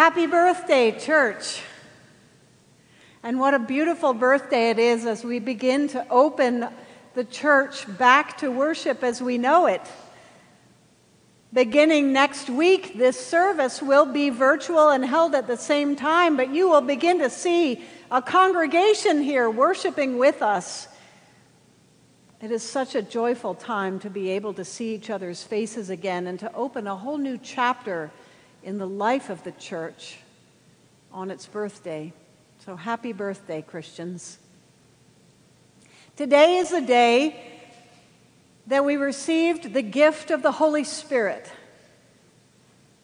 Happy birthday, church. And what a beautiful birthday it is as we begin to open the church back to worship as we know it. Beginning next week, this service will be virtual and held at the same time, but you will begin to see a congregation here worshiping with us. It is such a joyful time to be able to see each other's faces again and to open a whole new chapter in the life of the church on its birthday. So happy birthday, Christians. Today is the day that we received the gift of the Holy Spirit,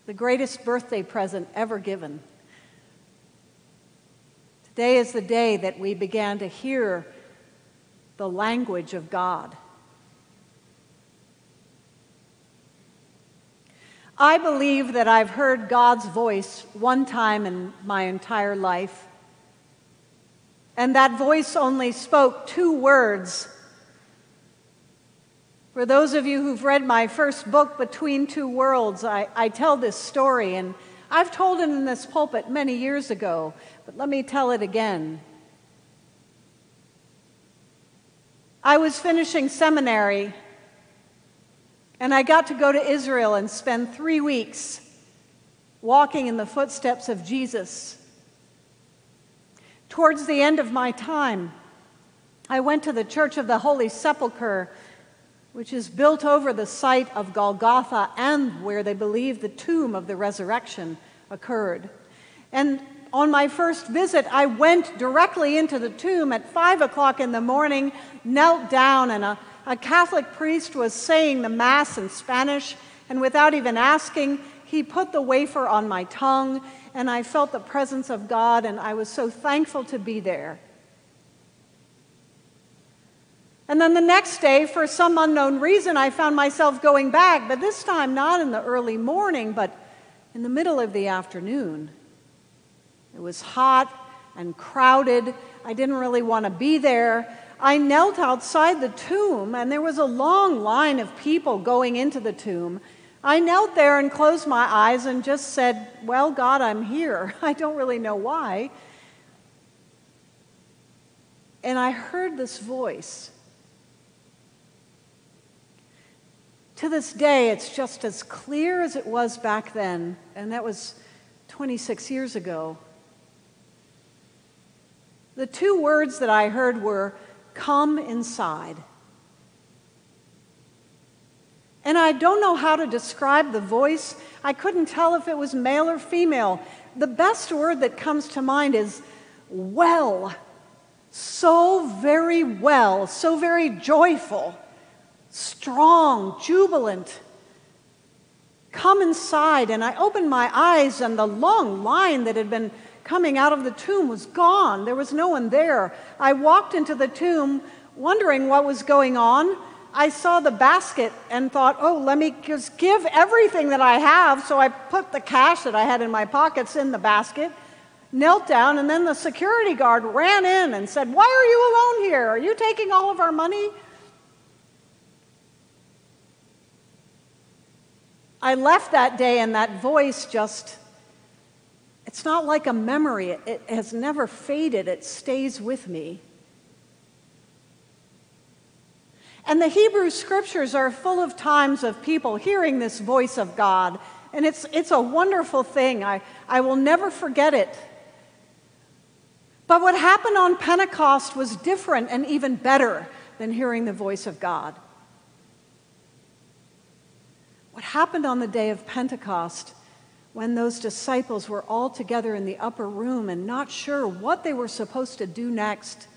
the greatest birthday present ever given. Today is the day that we began to hear the language of God. I believe that I've heard God's voice one time in my entire life. And that voice only spoke two words. For those of you who've read my first book, Between Two Worlds, I, I tell this story, and I've told it in this pulpit many years ago, but let me tell it again. I was finishing seminary, and I got to go to Israel and spend three weeks walking in the footsteps of Jesus. Towards the end of my time, I went to the Church of the Holy Sepulchre, which is built over the site of Golgotha and where they believe the tomb of the resurrection occurred. And on my first visit, I went directly into the tomb at five o'clock in the morning, knelt down, and a, a Catholic priest was saying the Mass in Spanish. And without even asking, he put the wafer on my tongue and I felt the presence of God, and I was so thankful to be there. And then the next day, for some unknown reason, I found myself going back, but this time not in the early morning, but in the middle of the afternoon. It was hot and crowded. I didn't really want to be there. I knelt outside the tomb, and there was a long line of people going into the tomb. I knelt there and closed my eyes and just said, Well, God, I'm here. I don't really know why. And I heard this voice. To this day, it's just as clear as it was back then, and that was 26 years ago. The two words that I heard were, Come inside. And I don't know how to describe the voice. I couldn't tell if it was male or female. The best word that comes to mind is well. So very well, so very joyful, strong, jubilant. Come inside. And I opened my eyes, and the long line that had been coming out of the tomb was gone. There was no one there. I walked into the tomb wondering what was going on. I saw the basket and thought, oh, let me just give everything that I have. So I put the cash that I had in my pockets in the basket, knelt down, and then the security guard ran in and said, Why are you alone here? Are you taking all of our money? I left that day, and that voice just, it's not like a memory. It, has never faded, it stays with me. And the Hebrew scriptures are full of times of people hearing this voice of God. And it's, it's a wonderful thing. I, I will never forget it. But what happened on Pentecost was different and even better than hearing the voice of God. What happened on the day of Pentecost when those disciples were all together in the upper room and not sure what they were supposed to do next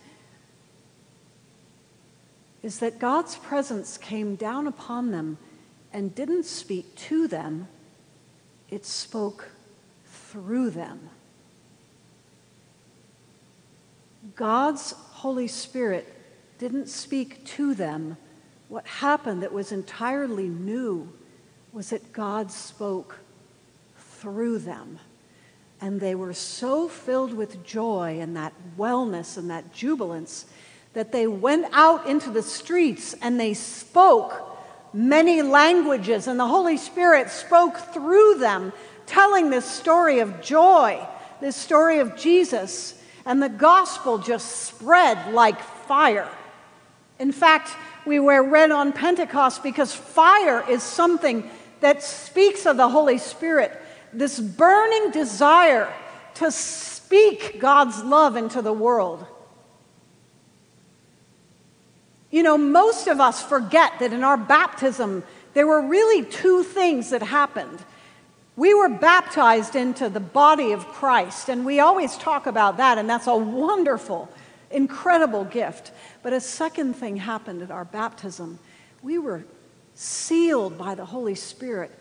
is that God's presence came down upon them and didn't speak to them, it spoke through them. God's Holy Spirit didn't speak to them. What happened that was entirely new was that God spoke through them. And they were so filled with joy and that wellness and that jubilance that they went out into the streets and they spoke many languages, and the Holy Spirit spoke through them, telling this story of joy, this story of Jesus, and the gospel just spread like fire. In fact, we wear red on Pentecost because fire is something that speaks of the Holy Spirit, this burning desire to speak God's love into the world. You know, most of us forget that in our baptism, there were really two things that happened. We were baptized into the body of Christ, and we always talk about that, and that's a wonderful, incredible gift. But a second thing happened at our baptism. We were sealed by the Holy Spirit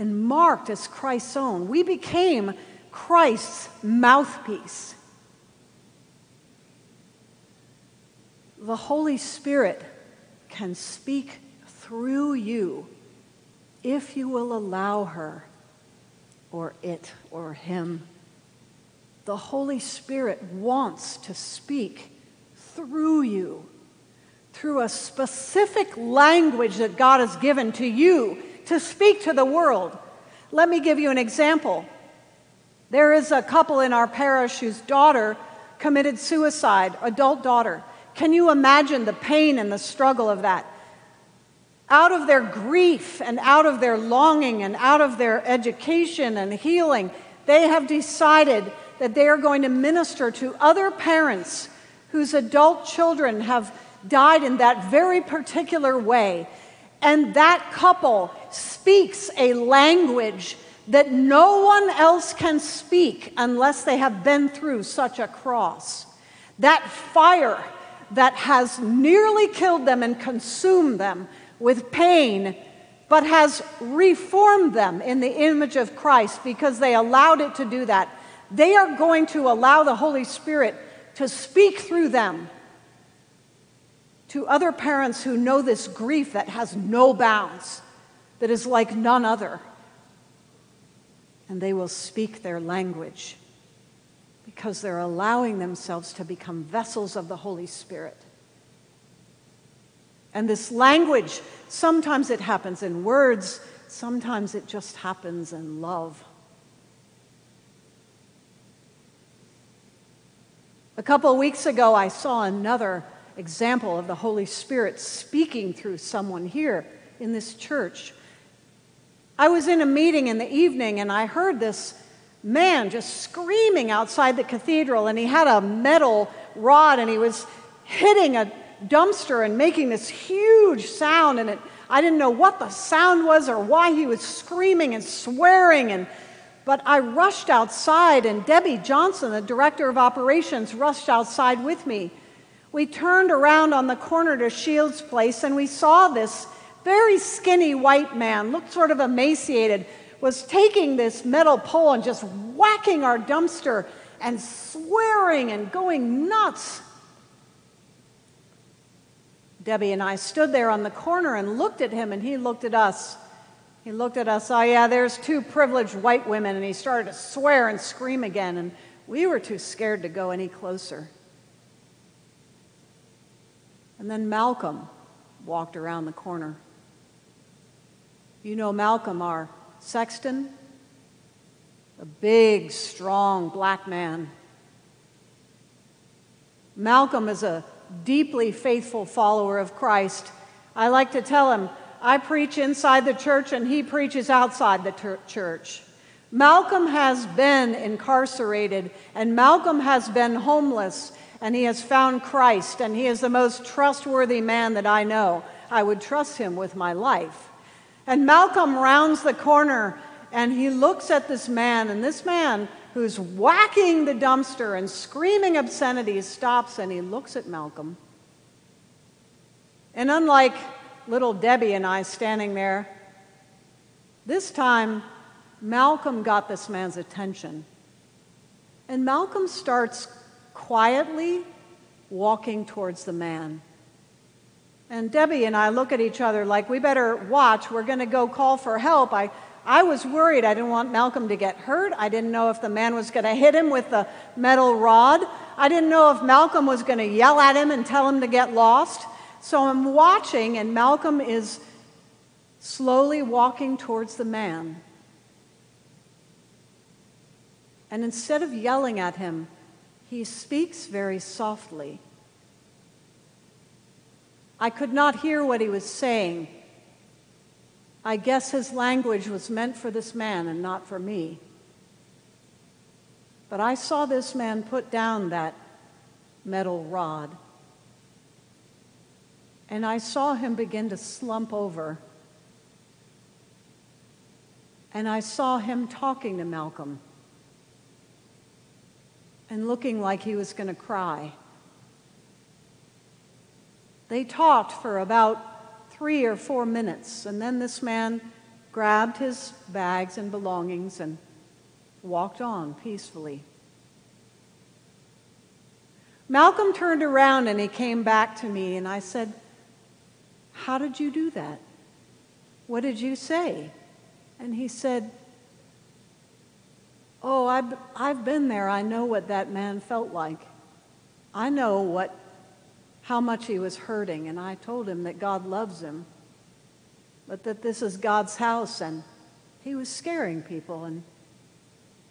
and marked as Christ's own. We became Christ's mouthpiece. The Holy Spirit can speak through you if you will allow her or it or him. The Holy Spirit wants to speak through you, through a specific language that God has given to you to speak to the world. Let me give you an example. There is a couple in our parish whose daughter committed suicide, adult daughter. Can you imagine the pain and the struggle of that? Out of their grief and out of their longing and out of their education and healing, they have decided that they are going to minister to other parents whose adult children have died in that very particular way. And that couple speaks a language that no one else can speak unless they have been through such a cross. That fire that has nearly killed them and consumed them with pain, but has reformed them in the image of Christ because they allowed it to do that. They are going to allow the Holy Spirit to speak through them to other parents who know this grief that has no bounds, that is like none other. And they will speak their language because they're allowing themselves to become vessels of the Holy Spirit. And this language, sometimes it happens in words, sometimes it just happens in love. A couple weeks ago, I saw another example of the Holy Spirit speaking through someone here in this church. I was in a meeting in the evening and I heard this man just screaming outside the cathedral, and he had a metal rod and he was hitting a dumpster and making this huge sound. And it, I didn't know what the sound was or why he was screaming and swearing. And, but I rushed outside, and Debbie Johnson, the director of operations, rushed outside with me. We turned around on the corner to Shields Place, and we saw this very skinny white man, looked sort of emaciated, was taking this metal pole and just whacking our dumpster and swearing and going nuts. Debbie and I stood there on the corner and looked at him, and he looked at us. He looked at us, oh, yeah, there's two privileged white women, and he started to swear and scream again, and we were too scared to go any closer. And then Malcolm walked around the corner. You know Malcolm, our sexton, a big, strong black man. Malcolm is a deeply faithful follower of Christ. I like to tell him, I preach inside the church and he preaches outside the ter- church. Malcolm has been incarcerated and Malcolm has been homeless and he has found Christ and he is the most trustworthy man that I know. I would trust him with my life. And Malcolm rounds the corner and he looks at this man, and this man who's whacking the dumpster and screaming obscenities stops and he looks at Malcolm. And unlike little Debbie and I standing there, this time Malcolm got this man's attention. And Malcolm starts quietly walking towards the man. And Debbie and I look at each other like, we better watch. We're going to go call for help. I, I was worried. I didn't want Malcolm to get hurt. I didn't know if the man was going to hit him with the metal rod. I didn't know if Malcolm was going to yell at him and tell him to get lost. So I'm watching, and Malcolm is slowly walking towards the man. And instead of yelling at him, he speaks very softly. I could not hear what he was saying. I guess his language was meant for this man and not for me. But I saw this man put down that metal rod. And I saw him begin to slump over. And I saw him talking to Malcolm and looking like he was going to cry. They talked for about three or four minutes, and then this man grabbed his bags and belongings and walked on peacefully. Malcolm turned around and he came back to me, and I said, How did you do that? What did you say? And he said, Oh, I've, I've been there. I know what that man felt like. I know what, how much he was hurting. And I told him that God loves him, but that this is God's house. And he was scaring people, and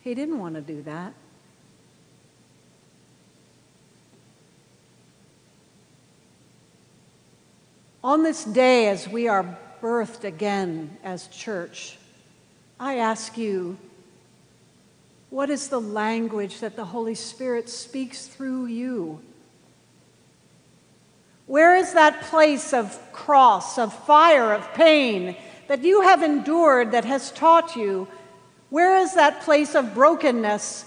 he didn't want to do that. On this day, as we are birthed again as church, I ask you, what is the language that the Holy Spirit speaks through you? Where is that place of cross, of fire, of pain that you have endured that has taught you? Where is that place of brokenness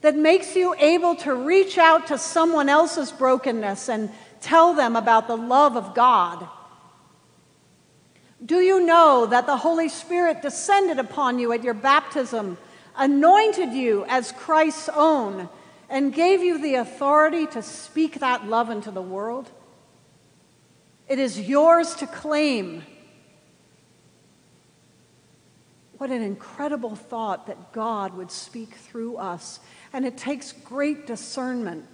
that makes you able to reach out to someone else's brokenness and tell them about the love of God? Do you know that the Holy Spirit descended upon you at your baptism, anointed you as Christ's own, and gave you the authority to speak that love into the world? It is yours to claim. What an incredible thought that God would speak through us. And it takes great discernment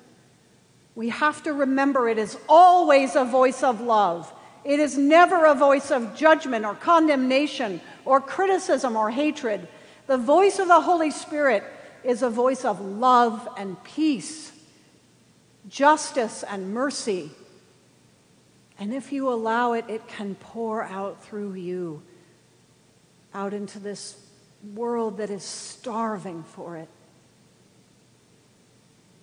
we have to remember it is always a voice of love. It is never a voice of judgment or condemnation or criticism or hatred. The voice of the Holy Spirit is a voice of love and peace, justice and mercy. And if you allow it, it can pour out through you, out into this world that is starving for it.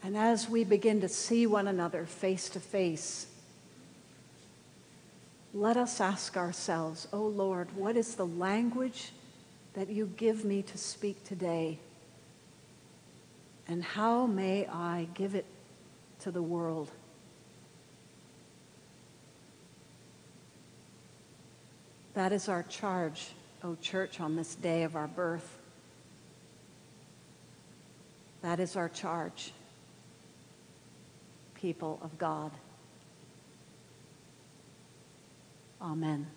And as we begin to see one another face to face, let us ask ourselves, oh Lord, what is the language that you give me to speak today? And how may I give it to the world? That is our charge, O church, on this day of our birth. That is our charge people of God. Amen.